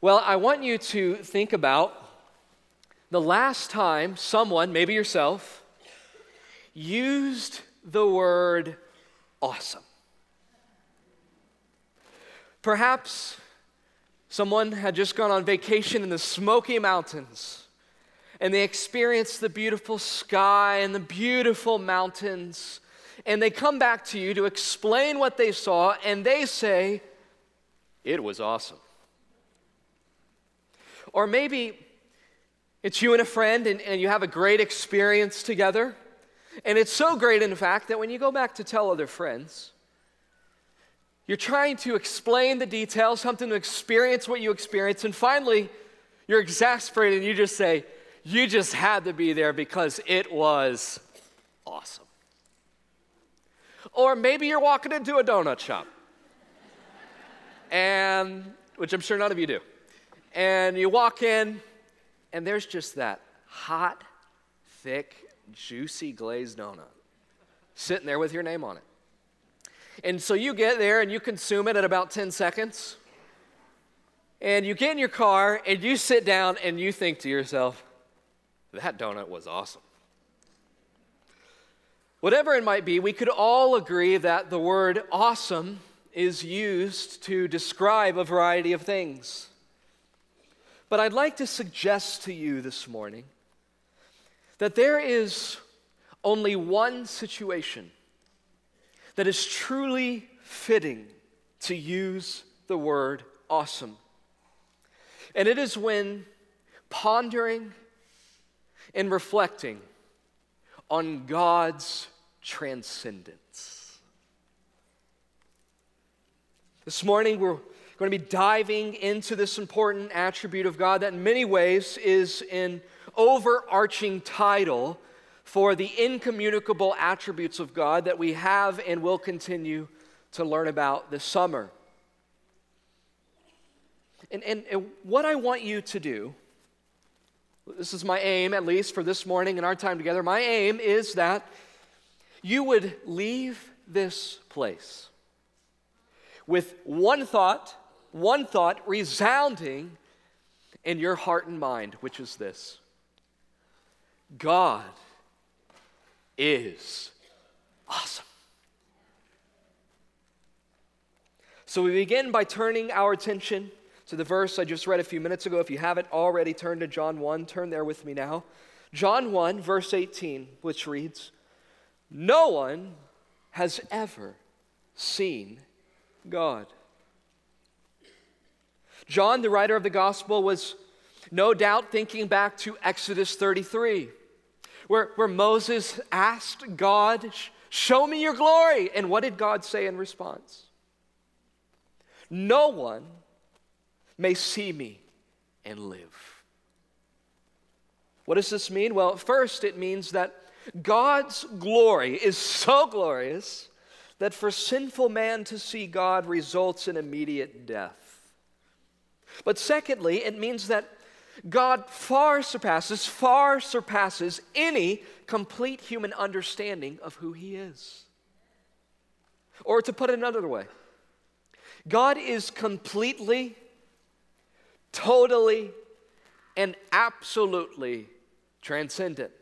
Well, I want you to think about the last time someone, maybe yourself, used the word awesome. Perhaps someone had just gone on vacation in the Smoky Mountains and they experienced the beautiful sky and the beautiful mountains. And they come back to you to explain what they saw, and they say, It was awesome. Or maybe it's you and a friend, and, and you have a great experience together. And it's so great, in fact, that when you go back to tell other friends, you're trying to explain the details, something to experience what you experience, and finally, you're exasperated and you just say, You just had to be there because it was awesome. Or maybe you're walking into a donut shop, and which I'm sure none of you do. And you walk in, and there's just that hot, thick, juicy glazed donut sitting there with your name on it. And so you get there and you consume it at about 10 seconds. And you get in your car and you sit down and you think to yourself, that donut was awesome. Whatever it might be, we could all agree that the word awesome is used to describe a variety of things. But I'd like to suggest to you this morning that there is only one situation that is truly fitting to use the word awesome. And it is when pondering and reflecting on God's transcendence. This morning, we're going to be diving into this important attribute of God that, in many ways, is an overarching title for the incommunicable attributes of God that we have and will continue to learn about this summer. And, and, and, what I want you to do, this is my aim, at least for this morning and our time together, my aim is that you would leave this place with one thought, one thought resounding in your heart and mind, which is this God is awesome. So we begin by turning our attention to the verse I just read a few minutes ago. If you haven't already turned to John 1, turn there with me now. John 1, verse 18, which reads No one has ever seen God. John, the writer of the gospel, was no doubt thinking back to Exodus 33 where, where Moses asked God, Show me your glory. And what did God say in response? No one may see me and live. What does this mean? Well, first, it means that God's glory is so glorious that for sinful man to see God results in immediate death. But secondly, it means that God far surpasses, far surpasses any complete human understanding of who He is. Or to put it another way, God is completely, totally, and absolutely transcendent.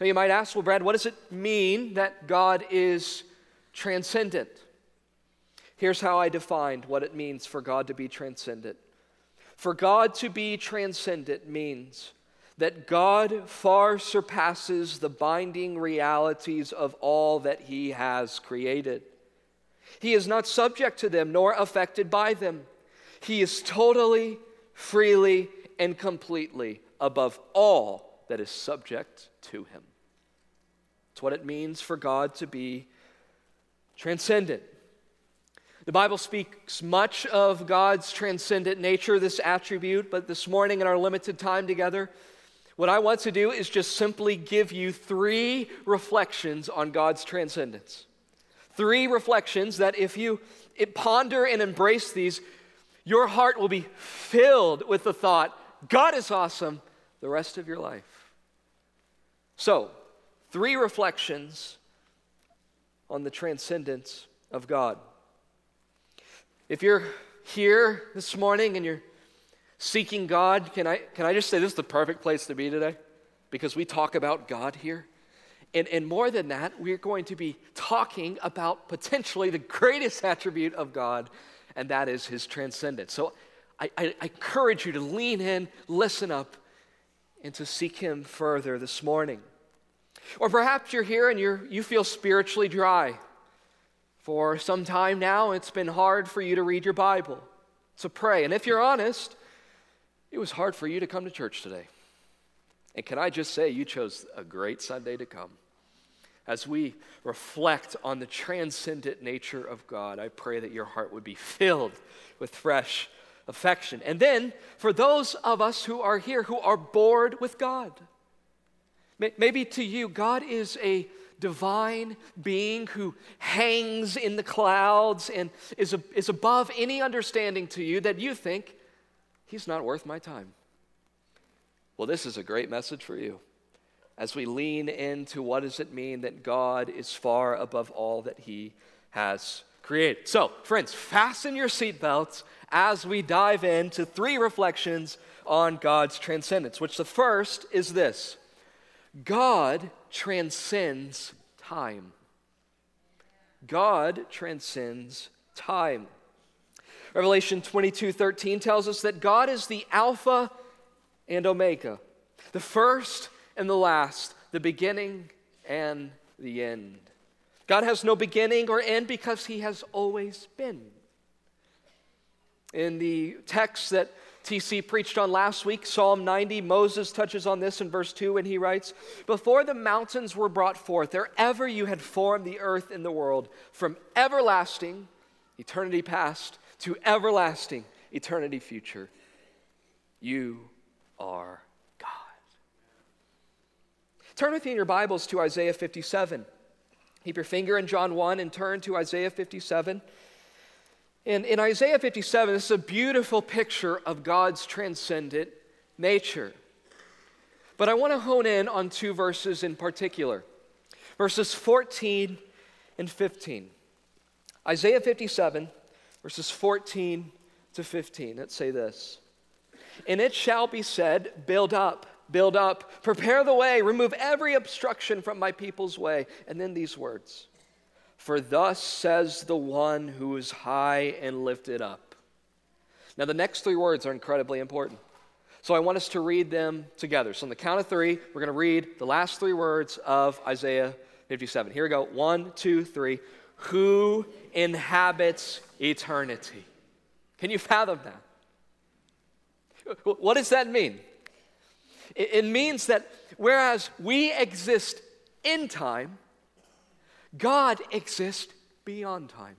Now you might ask, well, Brad, what does it mean that God is transcendent? Here's how I defined what it means for God to be transcendent for God to be transcendent means that God far surpasses the binding realities of all that He has created. He is not subject to them nor affected by them. He is totally, freely, and completely above all that is subject to Him. It's what it means for God to be transcendent. The Bible speaks much of God's transcendent nature, this attribute, but this morning in our limited time together, what I want to do is just simply give you three reflections on God's transcendence. Three reflections that if you ponder and embrace these, your heart will be filled with the thought, God is awesome the rest of your life. So, three reflections on the transcendence of God. If you're here this morning and you're Seeking God, can I, can I just say this is the perfect place to be today? Because we talk about God here. And, and more than that, we're going to be talking about potentially the greatest attribute of God, and that is his transcendence. So I, I, I encourage you to lean in, listen up, and to seek him further this morning. Or perhaps you're here and you're, you feel spiritually dry. For some time now, it's been hard for you to read your Bible. to pray. And if you're honest, it was hard for you to come to church today. And can I just say, you chose a great Sunday to come. As we reflect on the transcendent nature of God, I pray that your heart would be filled with fresh affection. And then, for those of us who are here who are bored with God, maybe to you, God is a divine being who hangs in the clouds and is, a, is above any understanding to you that you think he's not worth my time. Well, this is a great message for you as we lean into what does it mean that God is far above all that he has created. So, friends, fasten your seatbelts as we dive into three reflections on God's transcendence, which the first is this God transcends time. God transcends time. Revelation 22 13 tells us that God is the Alpha and Omega, the first and the last, the beginning and the end. God has no beginning or end because he has always been. In the text that TC preached on last week, Psalm 90, Moses touches on this in verse 2 and he writes, Before the mountains were brought forth, ere ever you had formed the earth and the world, from everlasting, eternity past, to everlasting, eternity future, you are God. Turn with me in your Bibles to Isaiah 57. Keep your finger in John 1 and turn to Isaiah 57. In, in Isaiah 57, this is a beautiful picture of God's transcendent nature. But I want to hone in on two verses in particular verses 14 and 15. Isaiah 57, verses 14 to 15. Let's say this. And it shall be said, Build up, build up, prepare the way, remove every obstruction from my people's way. And then these words for thus says the one who is high and lifted up. Now, the next three words are incredibly important. So I want us to read them together. So, on the count of three, we're going to read the last three words of Isaiah 57. Here we go. One, two, three. Who inhabits eternity? Can you fathom that? What does that mean? It means that whereas we exist in time, God exists beyond time.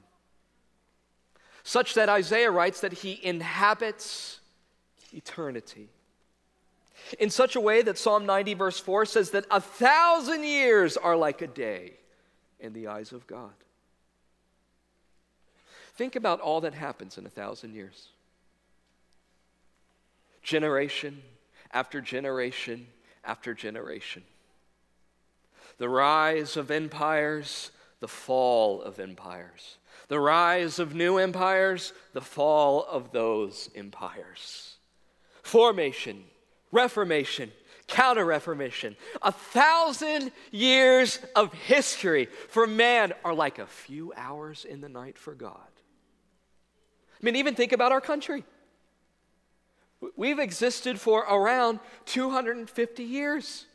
Such that Isaiah writes that he inhabits eternity. In such a way that Psalm 90, verse 4 says that a thousand years are like a day in the eyes of God. Think about all that happens in a thousand years. Generation after generation after generation the rise of empires, the fall of empires, the rise of new empires, the fall of those empires. Formation, reformation, counter reformation. A thousand years of history for man are like a few hours in the night for God. I mean, even think about our country. We've existed for around 250 years.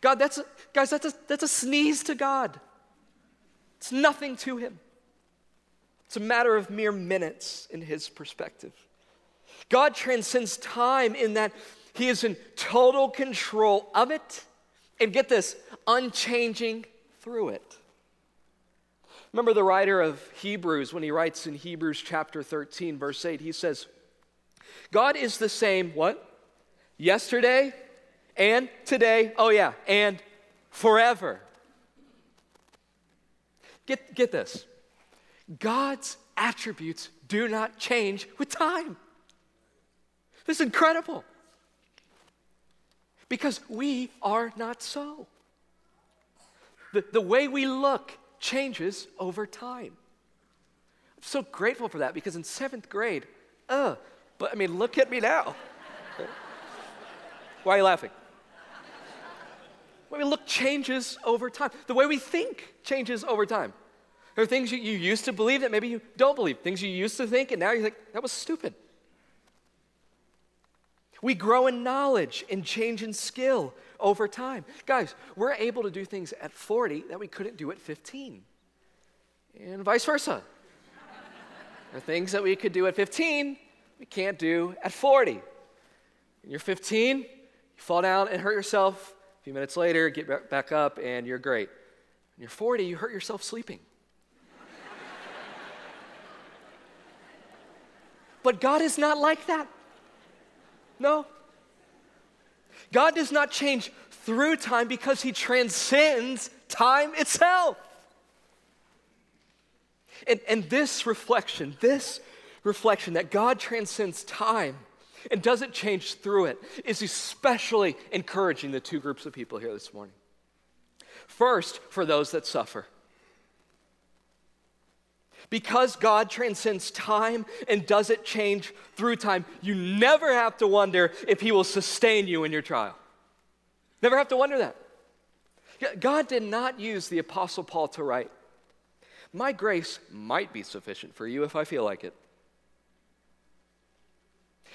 God, that's a, guys, that's a, that's a sneeze to God. It's nothing to him. It's a matter of mere minutes in his perspective. God transcends time in that he is in total control of it, and get this, unchanging through it. Remember the writer of Hebrews when he writes in Hebrews chapter 13, verse 8, he says, God is the same, what? Yesterday, and today, oh yeah, and forever. Get, get this God's attributes do not change with time. This is incredible. Because we are not so. The, the way we look changes over time. I'm so grateful for that because in seventh grade, uh, But I mean, look at me now. Why are you laughing? I mean, look changes over time. The way we think changes over time. There are things you, you used to believe that maybe you don't believe, things you used to think, and now you think, that was stupid. We grow in knowledge and change in skill over time. Guys, we're able to do things at 40 that we couldn't do at 15, and vice versa. there are things that we could do at 15 we can't do at 40. And you're 15, you fall down and hurt yourself. Few minutes later, get back up, and you're great. When you're 40, you hurt yourself sleeping. but God is not like that. No. God does not change through time because he transcends time itself. And, and this reflection, this reflection that God transcends time and doesn't change through it is especially encouraging the two groups of people here this morning. First, for those that suffer. Because God transcends time and doesn't change through time, you never have to wonder if He will sustain you in your trial. Never have to wonder that. God did not use the Apostle Paul to write, My grace might be sufficient for you if I feel like it.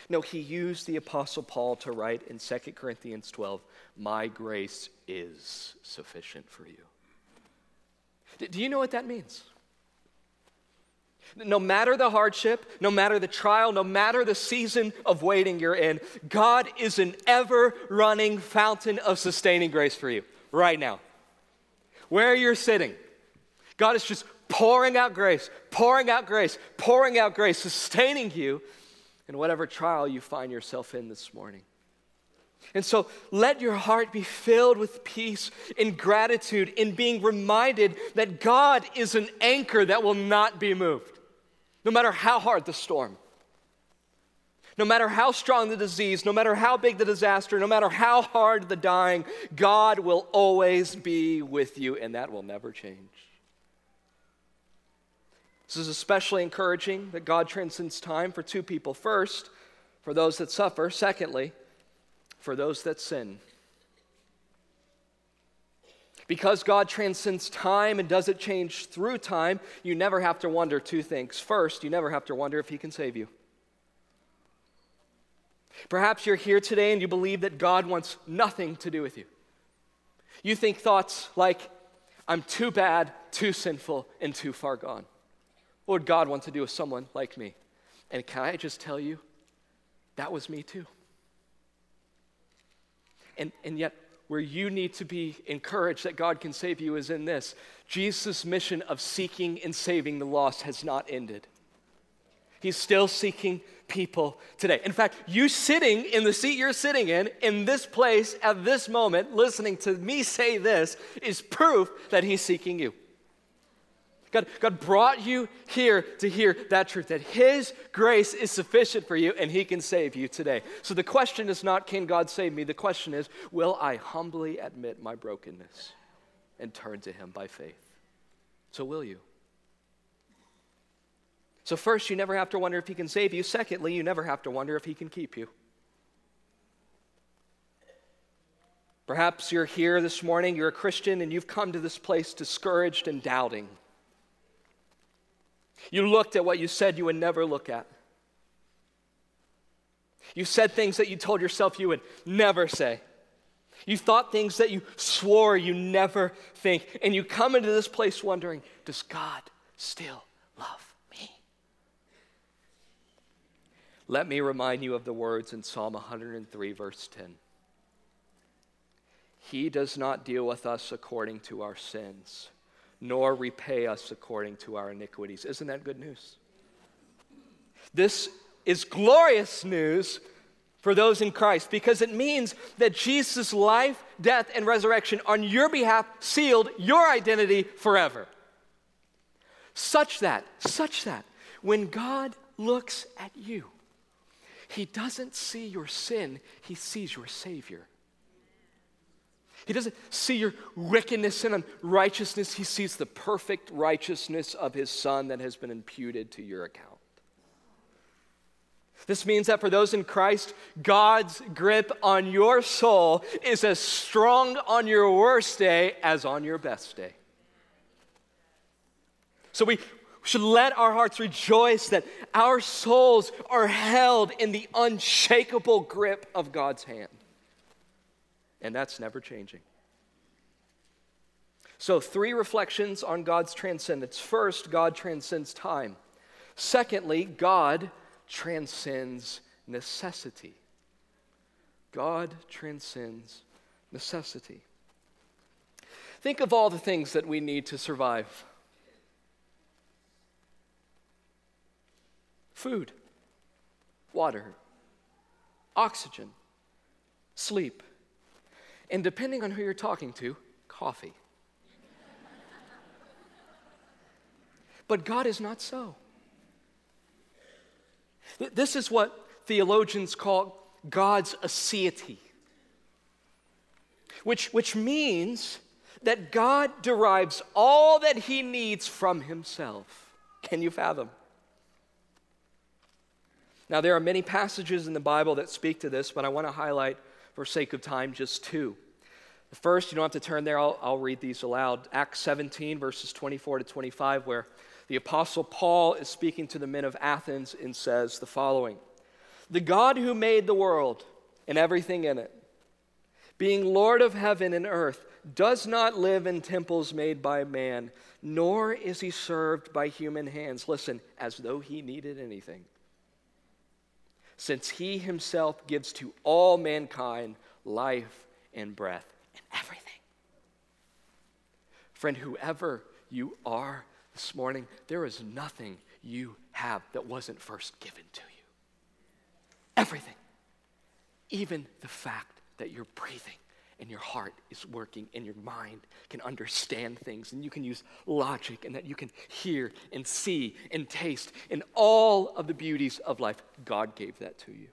No, he used the Apostle Paul to write in 2 Corinthians 12, My grace is sufficient for you. Do you know what that means? No matter the hardship, no matter the trial, no matter the season of waiting you're in, God is an ever running fountain of sustaining grace for you right now. Where you're sitting, God is just pouring out grace, pouring out grace, pouring out grace, sustaining you in whatever trial you find yourself in this morning. And so let your heart be filled with peace and gratitude in being reminded that God is an anchor that will not be moved no matter how hard the storm, no matter how strong the disease, no matter how big the disaster, no matter how hard the dying, God will always be with you, and that will never change. This is especially encouraging that God transcends time for two people. First, for those that suffer. Secondly, for those that sin. Because God transcends time and doesn't change through time, you never have to wonder two things. First, you never have to wonder if He can save you. Perhaps you're here today and you believe that God wants nothing to do with you. You think thoughts like, I'm too bad, too sinful, and too far gone. What would God want to do with someone like me? And can I just tell you, that was me too. And, and yet, where you need to be encouraged that God can save you is in this Jesus' mission of seeking and saving the lost has not ended. He's still seeking people today. In fact, you sitting in the seat you're sitting in, in this place at this moment, listening to me say this, is proof that He's seeking you. God, God brought you here to hear that truth that His grace is sufficient for you and He can save you today. So the question is not, can God save me? The question is, will I humbly admit my brokenness and turn to Him by faith? So will you? So, first, you never have to wonder if He can save you. Secondly, you never have to wonder if He can keep you. Perhaps you're here this morning, you're a Christian, and you've come to this place discouraged and doubting. You looked at what you said you would never look at. You said things that you told yourself you would never say. You thought things that you swore you never think. And you come into this place wondering, does God still love me? Let me remind you of the words in Psalm 103, verse 10. He does not deal with us according to our sins nor repay us according to our iniquities. Isn't that good news? This is glorious news for those in Christ because it means that Jesus' life, death, and resurrection on your behalf sealed your identity forever. Such that, such that, when God looks at you, he doesn't see your sin, he sees your Savior. He doesn't see your wickedness and unrighteousness. He sees the perfect righteousness of his Son that has been imputed to your account. This means that for those in Christ, God's grip on your soul is as strong on your worst day as on your best day. So we should let our hearts rejoice that our souls are held in the unshakable grip of God's hand. And that's never changing. So, three reflections on God's transcendence. First, God transcends time. Secondly, God transcends necessity. God transcends necessity. Think of all the things that we need to survive food, water, oxygen, sleep, and depending on who you're talking to, coffee. but God is not so. This is what theologians call God's aseity, which, which means that God derives all that he needs from himself. Can you fathom? Now, there are many passages in the Bible that speak to this, but I want to highlight, for sake of time, just two. The first, you don't have to turn there, I'll, I'll read these aloud. Acts 17, verses 24 to 25, where the Apostle Paul is speaking to the men of Athens and says the following The God who made the world and everything in it, being Lord of heaven and earth, does not live in temples made by man, nor is he served by human hands. Listen, as though he needed anything since he himself gives to all mankind life and breath and everything. Friend, whoever you are this morning, there is nothing you have that wasn't first given to you. Everything. Even the fact that you're breathing and your heart is working and your mind can understand things and you can use logic and that you can hear and see and taste and all of the beauties of life. God gave that to you.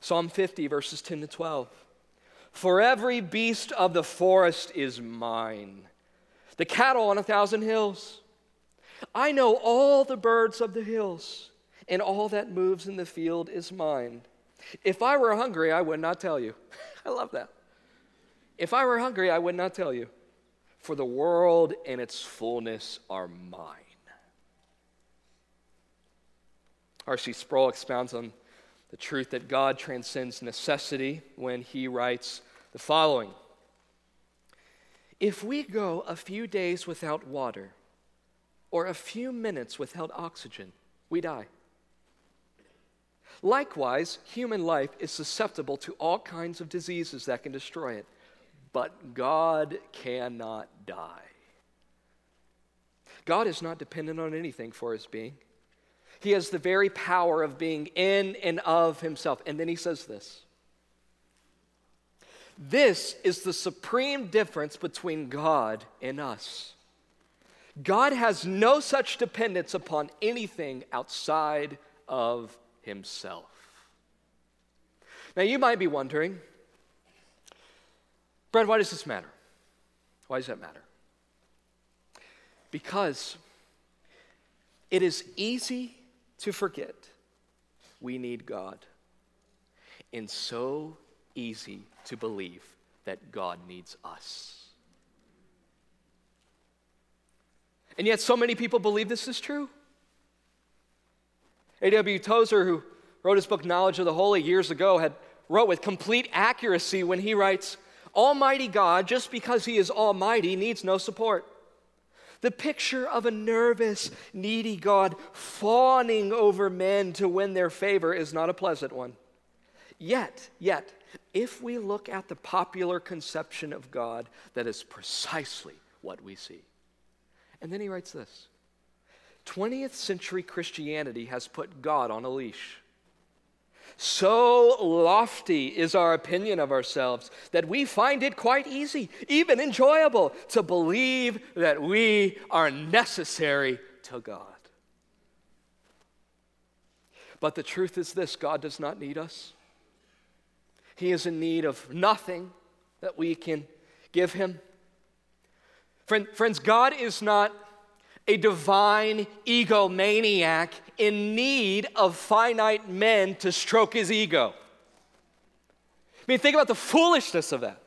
Psalm 50, verses 10 to 12. For every beast of the forest is mine, the cattle on a thousand hills. I know all the birds of the hills, and all that moves in the field is mine. If I were hungry, I would not tell you. I love that. If I were hungry, I would not tell you. For the world and its fullness are mine. R.C. Sproul expounds on the truth that God transcends necessity when he writes the following If we go a few days without water or a few minutes without oxygen, we die. Likewise, human life is susceptible to all kinds of diseases that can destroy it, but God cannot die. God is not dependent on anything for his being. He has the very power of being in and of himself. And then he says this This is the supreme difference between God and us. God has no such dependence upon anything outside of himself. Now, you might be wondering, Brad, why does this matter? Why does that matter? Because it is easy to forget we need God, and so easy to believe that God needs us. And yet, so many people believe this is true. A.W. Tozer, who wrote his book Knowledge of the Holy years ago, had wrote with complete accuracy when he writes, Almighty God, just because he is almighty, needs no support. The picture of a nervous, needy God fawning over men to win their favor is not a pleasant one. Yet, yet, if we look at the popular conception of God, that is precisely what we see. And then he writes this 20th century Christianity has put God on a leash. So lofty is our opinion of ourselves that we find it quite easy, even enjoyable, to believe that we are necessary to God. But the truth is this God does not need us. He is in need of nothing that we can give him. Friend, friends, God is not a divine egomaniac in need of finite men to stroke his ego. I mean, think about the foolishness of that.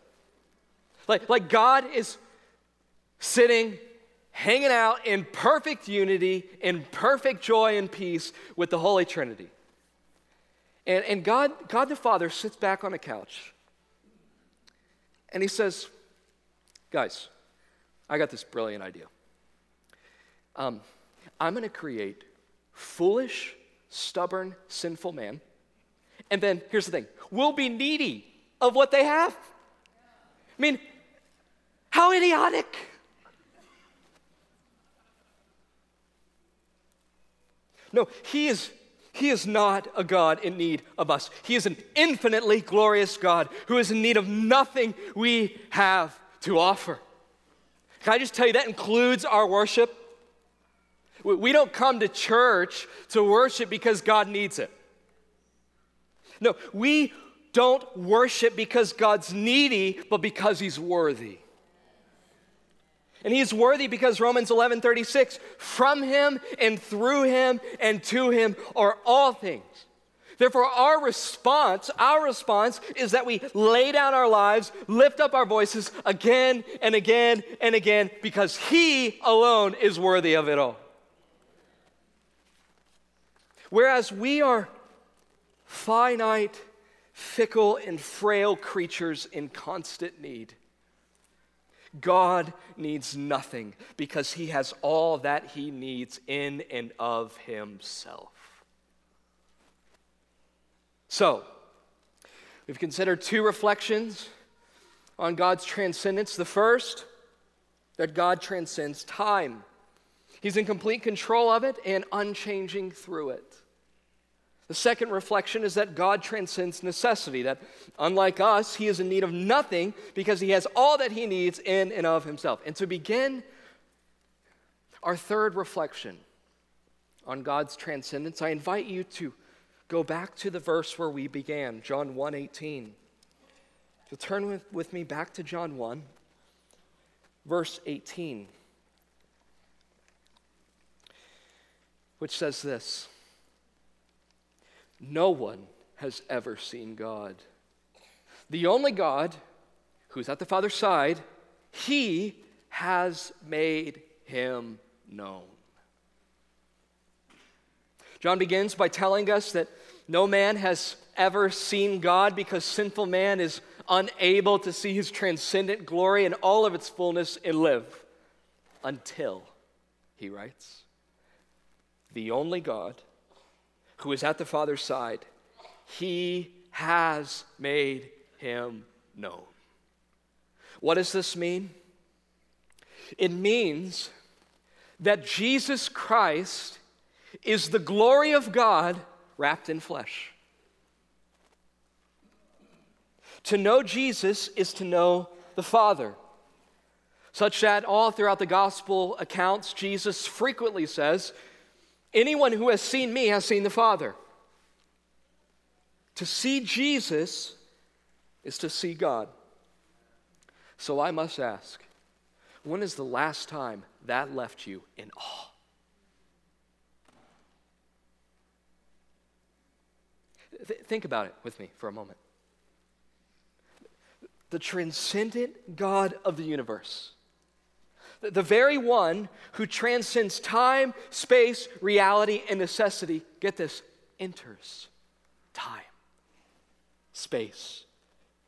Like, like God is sitting, hanging out in perfect unity, in perfect joy and peace with the Holy Trinity. And, and God, God the Father sits back on a couch and he says, Guys, I got this brilliant idea. Um, I'm going to create foolish, stubborn, sinful man. And then here's the thing we'll be needy of what they have. I mean, how idiotic. No, he is he is not a God in need of us. He is an infinitely glorious God who is in need of nothing we have to offer. Can I just tell you that includes our worship? We don't come to church to worship because God needs it. No, we don't worship because God's needy, but because He's worthy. And He's worthy because Romans 11 36, from Him and through Him and to Him are all things. Therefore, our response, our response is that we lay down our lives, lift up our voices again and again and again because He alone is worthy of it all. Whereas we are finite, fickle, and frail creatures in constant need. God needs nothing because he has all that he needs in and of himself. So, we've considered two reflections on God's transcendence. The first, that God transcends time. He's in complete control of it and unchanging through it. The second reflection is that God transcends necessity, that unlike us, he is in need of nothing because he has all that he needs in and of himself. And to begin our third reflection on God's transcendence, I invite you to go back to the verse where we began, John 1:18. So turn with, with me back to John 1, verse 18, which says this. No one has ever seen God. The only God who's at the Father's side, he has made him known. John begins by telling us that no man has ever seen God because sinful man is unable to see his transcendent glory in all of its fullness and live until, he writes, the only God who is at the Father's side, he has made him known. What does this mean? It means that Jesus Christ is the glory of God wrapped in flesh. To know Jesus is to know the Father, such that all throughout the gospel accounts, Jesus frequently says, Anyone who has seen me has seen the Father. To see Jesus is to see God. So I must ask when is the last time that left you in awe? Th- think about it with me for a moment. The transcendent God of the universe the very one who transcends time, space, reality, and necessity, get this, enters time, space,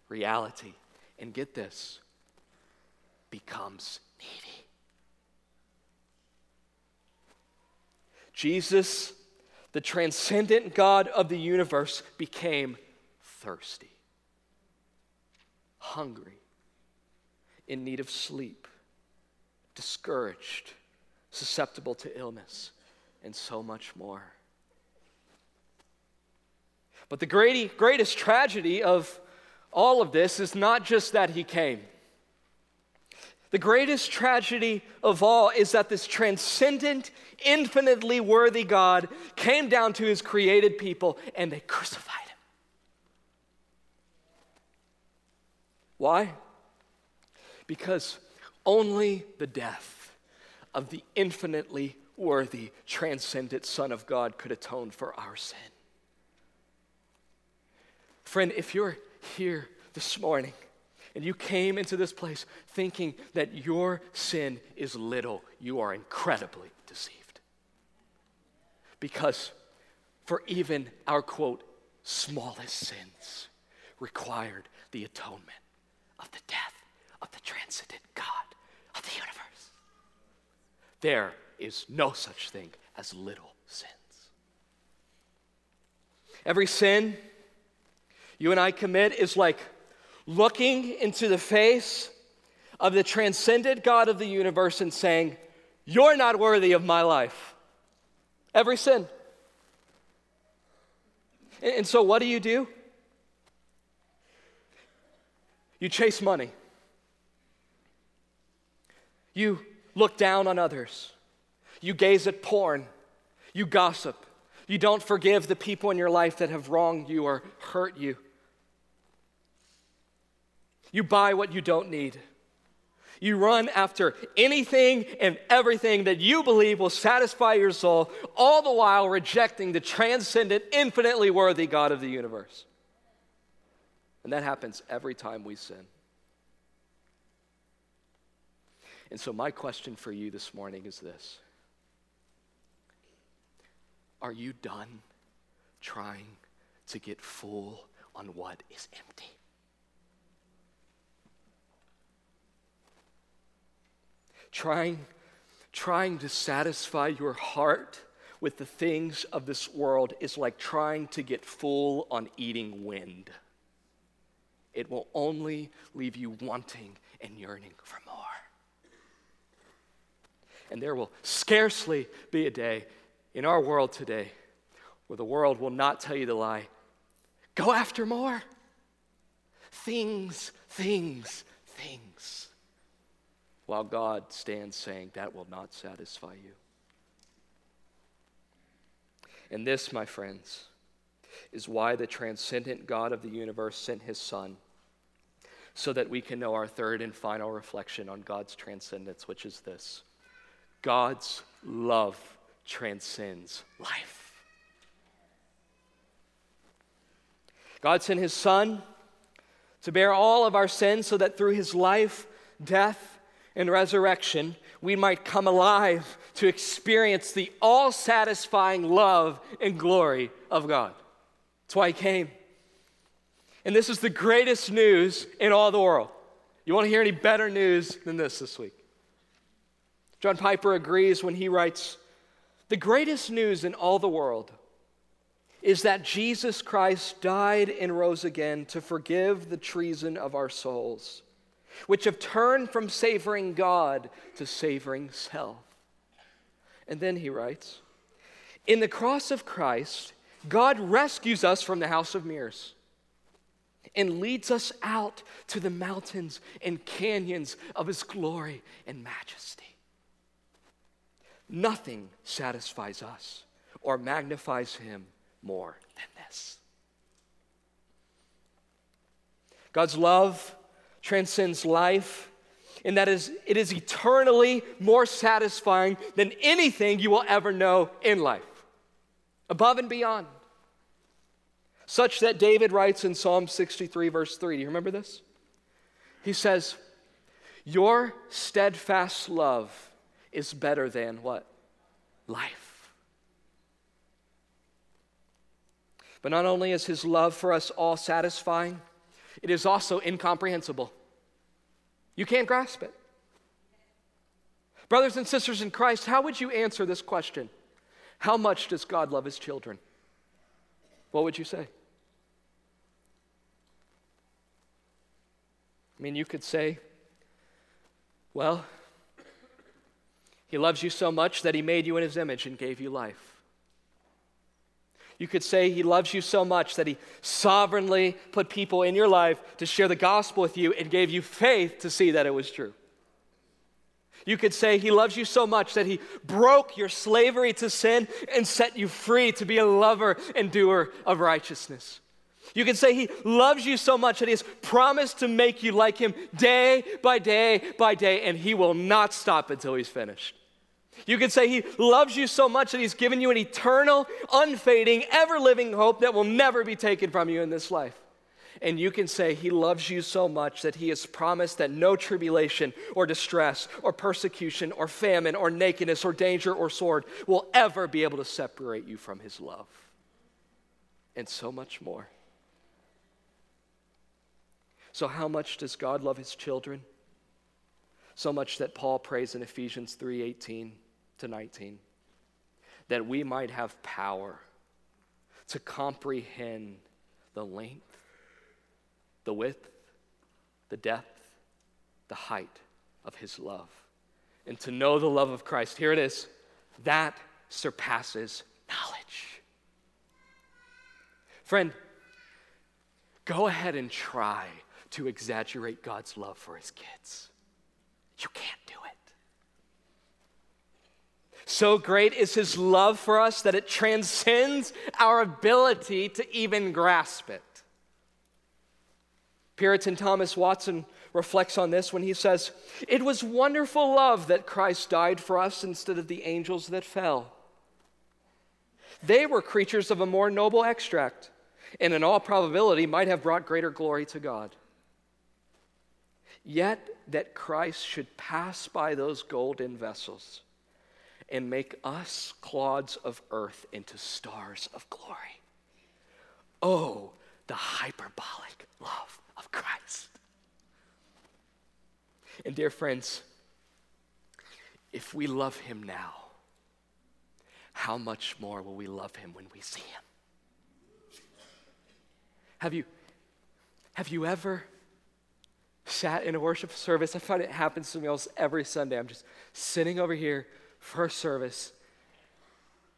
reality, and get this, becomes needy. Jesus, the transcendent God of the universe, became thirsty, hungry, in need of sleep discouraged, susceptible to illness, and so much more. But the great, greatest tragedy of all of this is not just that he came. The greatest tragedy of all is that this transcendent, infinitely worthy God came down to his created people and they crucified him. Why? Because only the death of the infinitely worthy, transcendent Son of God could atone for our sin. Friend, if you're here this morning and you came into this place thinking that your sin is little, you are incredibly deceived. Because for even our quote, smallest sins required the atonement of the death the transcendent God of the universe. There is no such thing as little sins. Every sin you and I commit is like looking into the face of the transcendent God of the universe and saying, You're not worthy of my life. Every sin. And so, what do you do? You chase money. You look down on others. You gaze at porn. You gossip. You don't forgive the people in your life that have wronged you or hurt you. You buy what you don't need. You run after anything and everything that you believe will satisfy your soul, all the while rejecting the transcendent, infinitely worthy God of the universe. And that happens every time we sin. And so, my question for you this morning is this Are you done trying to get full on what is empty? trying, trying to satisfy your heart with the things of this world is like trying to get full on eating wind. It will only leave you wanting and yearning for more. And there will scarcely be a day in our world today where the world will not tell you the lie go after more. Things, things, things while God stands saying, That will not satisfy you. And this, my friends, is why the transcendent God of the universe sent his Son, so that we can know our third and final reflection on God's transcendence, which is this God's love transcends life. God sent his Son to bear all of our sins so that through his life, death, and resurrection, we might come alive to experience the all satisfying love and glory of God. That's why He came. And this is the greatest news in all the world. You want to hear any better news than this this week? John Piper agrees when he writes The greatest news in all the world is that Jesus Christ died and rose again to forgive the treason of our souls which have turned from savoring God to savoring self. And then he writes In the cross of Christ, God rescues us from the house of mirrors and leads us out to the mountains and canyons of his glory and majesty. Nothing satisfies us or magnifies him more than this. God's love transcends life, and that is, it is eternally more satisfying than anything you will ever know in life, above and beyond. Such that David writes in Psalm 63, verse 3. Do you remember this? He says, Your steadfast love is better than what? Life. But not only is his love for us all satisfying, it is also incomprehensible. You can't grasp it. Brothers and sisters in Christ, how would you answer this question? How much does God love his children? What would you say? I mean, you could say, well, he loves you so much that he made you in his image and gave you life. You could say he loves you so much that he sovereignly put people in your life to share the gospel with you and gave you faith to see that it was true. You could say he loves you so much that he broke your slavery to sin and set you free to be a lover and doer of righteousness. You can say he loves you so much that he has promised to make you like him day by day by day, and he will not stop until he's finished. You can say He loves you so much that He's given you an eternal, unfading, ever living hope that will never be taken from you in this life. And you can say He loves you so much that He has promised that no tribulation or distress or persecution or famine or nakedness or danger or sword will ever be able to separate you from His love. And so much more. So, how much does God love His children? So much that Paul prays in Ephesians 3 18 to 19 that we might have power to comprehend the length the width, the depth, the height of his love. And to know the love of Christ, here it is, that surpasses knowledge. Friend, go ahead and try to exaggerate God's love for his kids. You can't do it. So great is his love for us that it transcends our ability to even grasp it. Puritan Thomas Watson reflects on this when he says, It was wonderful love that Christ died for us instead of the angels that fell. They were creatures of a more noble extract, and in all probability might have brought greater glory to God. Yet that Christ should pass by those golden vessels and make us clods of earth into stars of glory. Oh, the hyperbolic love of Christ. And, dear friends, if we love him now, how much more will we love him when we see him? Have you, have you ever sat in a worship service? I find it happens to me almost every Sunday. I'm just sitting over here, first service,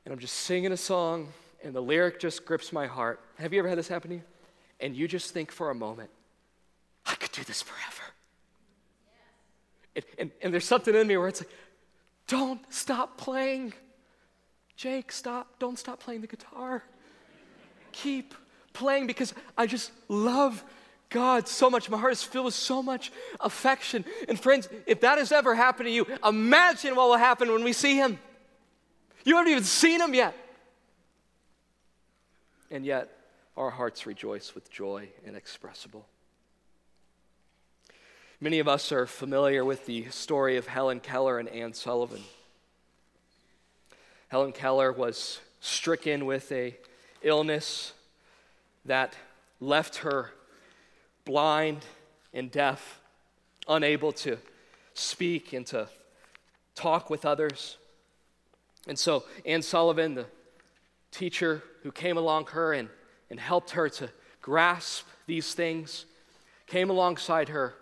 and I'm just singing a song, and the lyric just grips my heart. Have you ever had this happen to you? And you just think for a moment, I could do this forever. And, and, and there's something in me where it's like, don't stop playing. Jake, stop. Don't stop playing the guitar. Keep playing because I just love God so much. My heart is filled with so much affection. And friends, if that has ever happened to you, imagine what will happen when we see Him. You haven't even seen Him yet. And yet, our hearts rejoice with joy inexpressible. Many of us are familiar with the story of Helen Keller and Anne Sullivan. Helen Keller was stricken with a illness that left her blind and deaf, unable to speak and to talk with others. And so Anne Sullivan, the teacher who came along her and, and helped her to grasp these things, came alongside her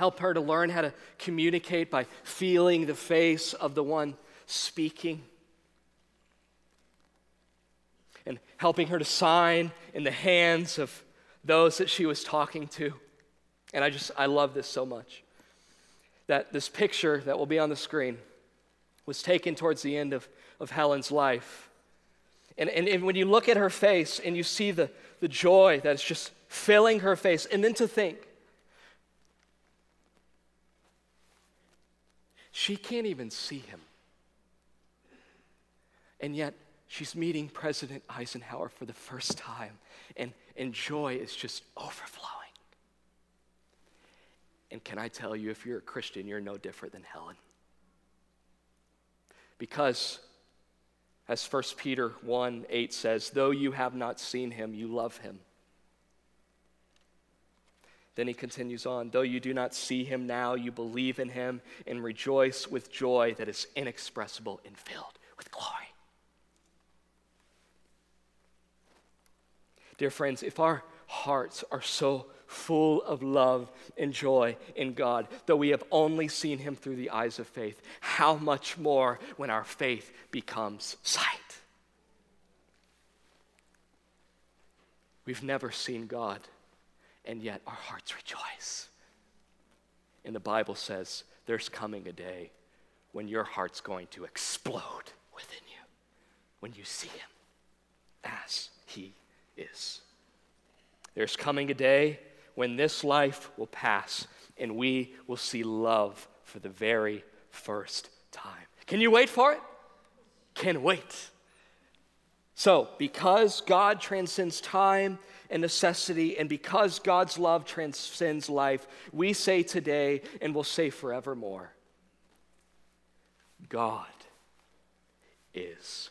helped her to learn how to communicate by feeling the face of the one speaking. And helping her to sign in the hands of those that she was talking to. And I just, I love this so much. That this picture that will be on the screen was taken towards the end of, of Helen's life. And, and, and when you look at her face and you see the, the joy that is just filling her face, and then to think She can't even see him. And yet, she's meeting President Eisenhower for the first time, and, and joy is just overflowing. And can I tell you, if you're a Christian, you're no different than Helen. Because, as 1 Peter 1 8 says, though you have not seen him, you love him. Then he continues on, though you do not see him now, you believe in him and rejoice with joy that is inexpressible and filled with glory. Dear friends, if our hearts are so full of love and joy in God, though we have only seen him through the eyes of faith, how much more when our faith becomes sight? We've never seen God and yet our hearts rejoice. And the Bible says there's coming a day when your heart's going to explode within you when you see Him as He is. There's coming a day when this life will pass and we will see love for the very first time. Can you wait for it? Can wait. So, because God transcends time and necessity, and because God's love transcends life, we say today and will say forevermore God is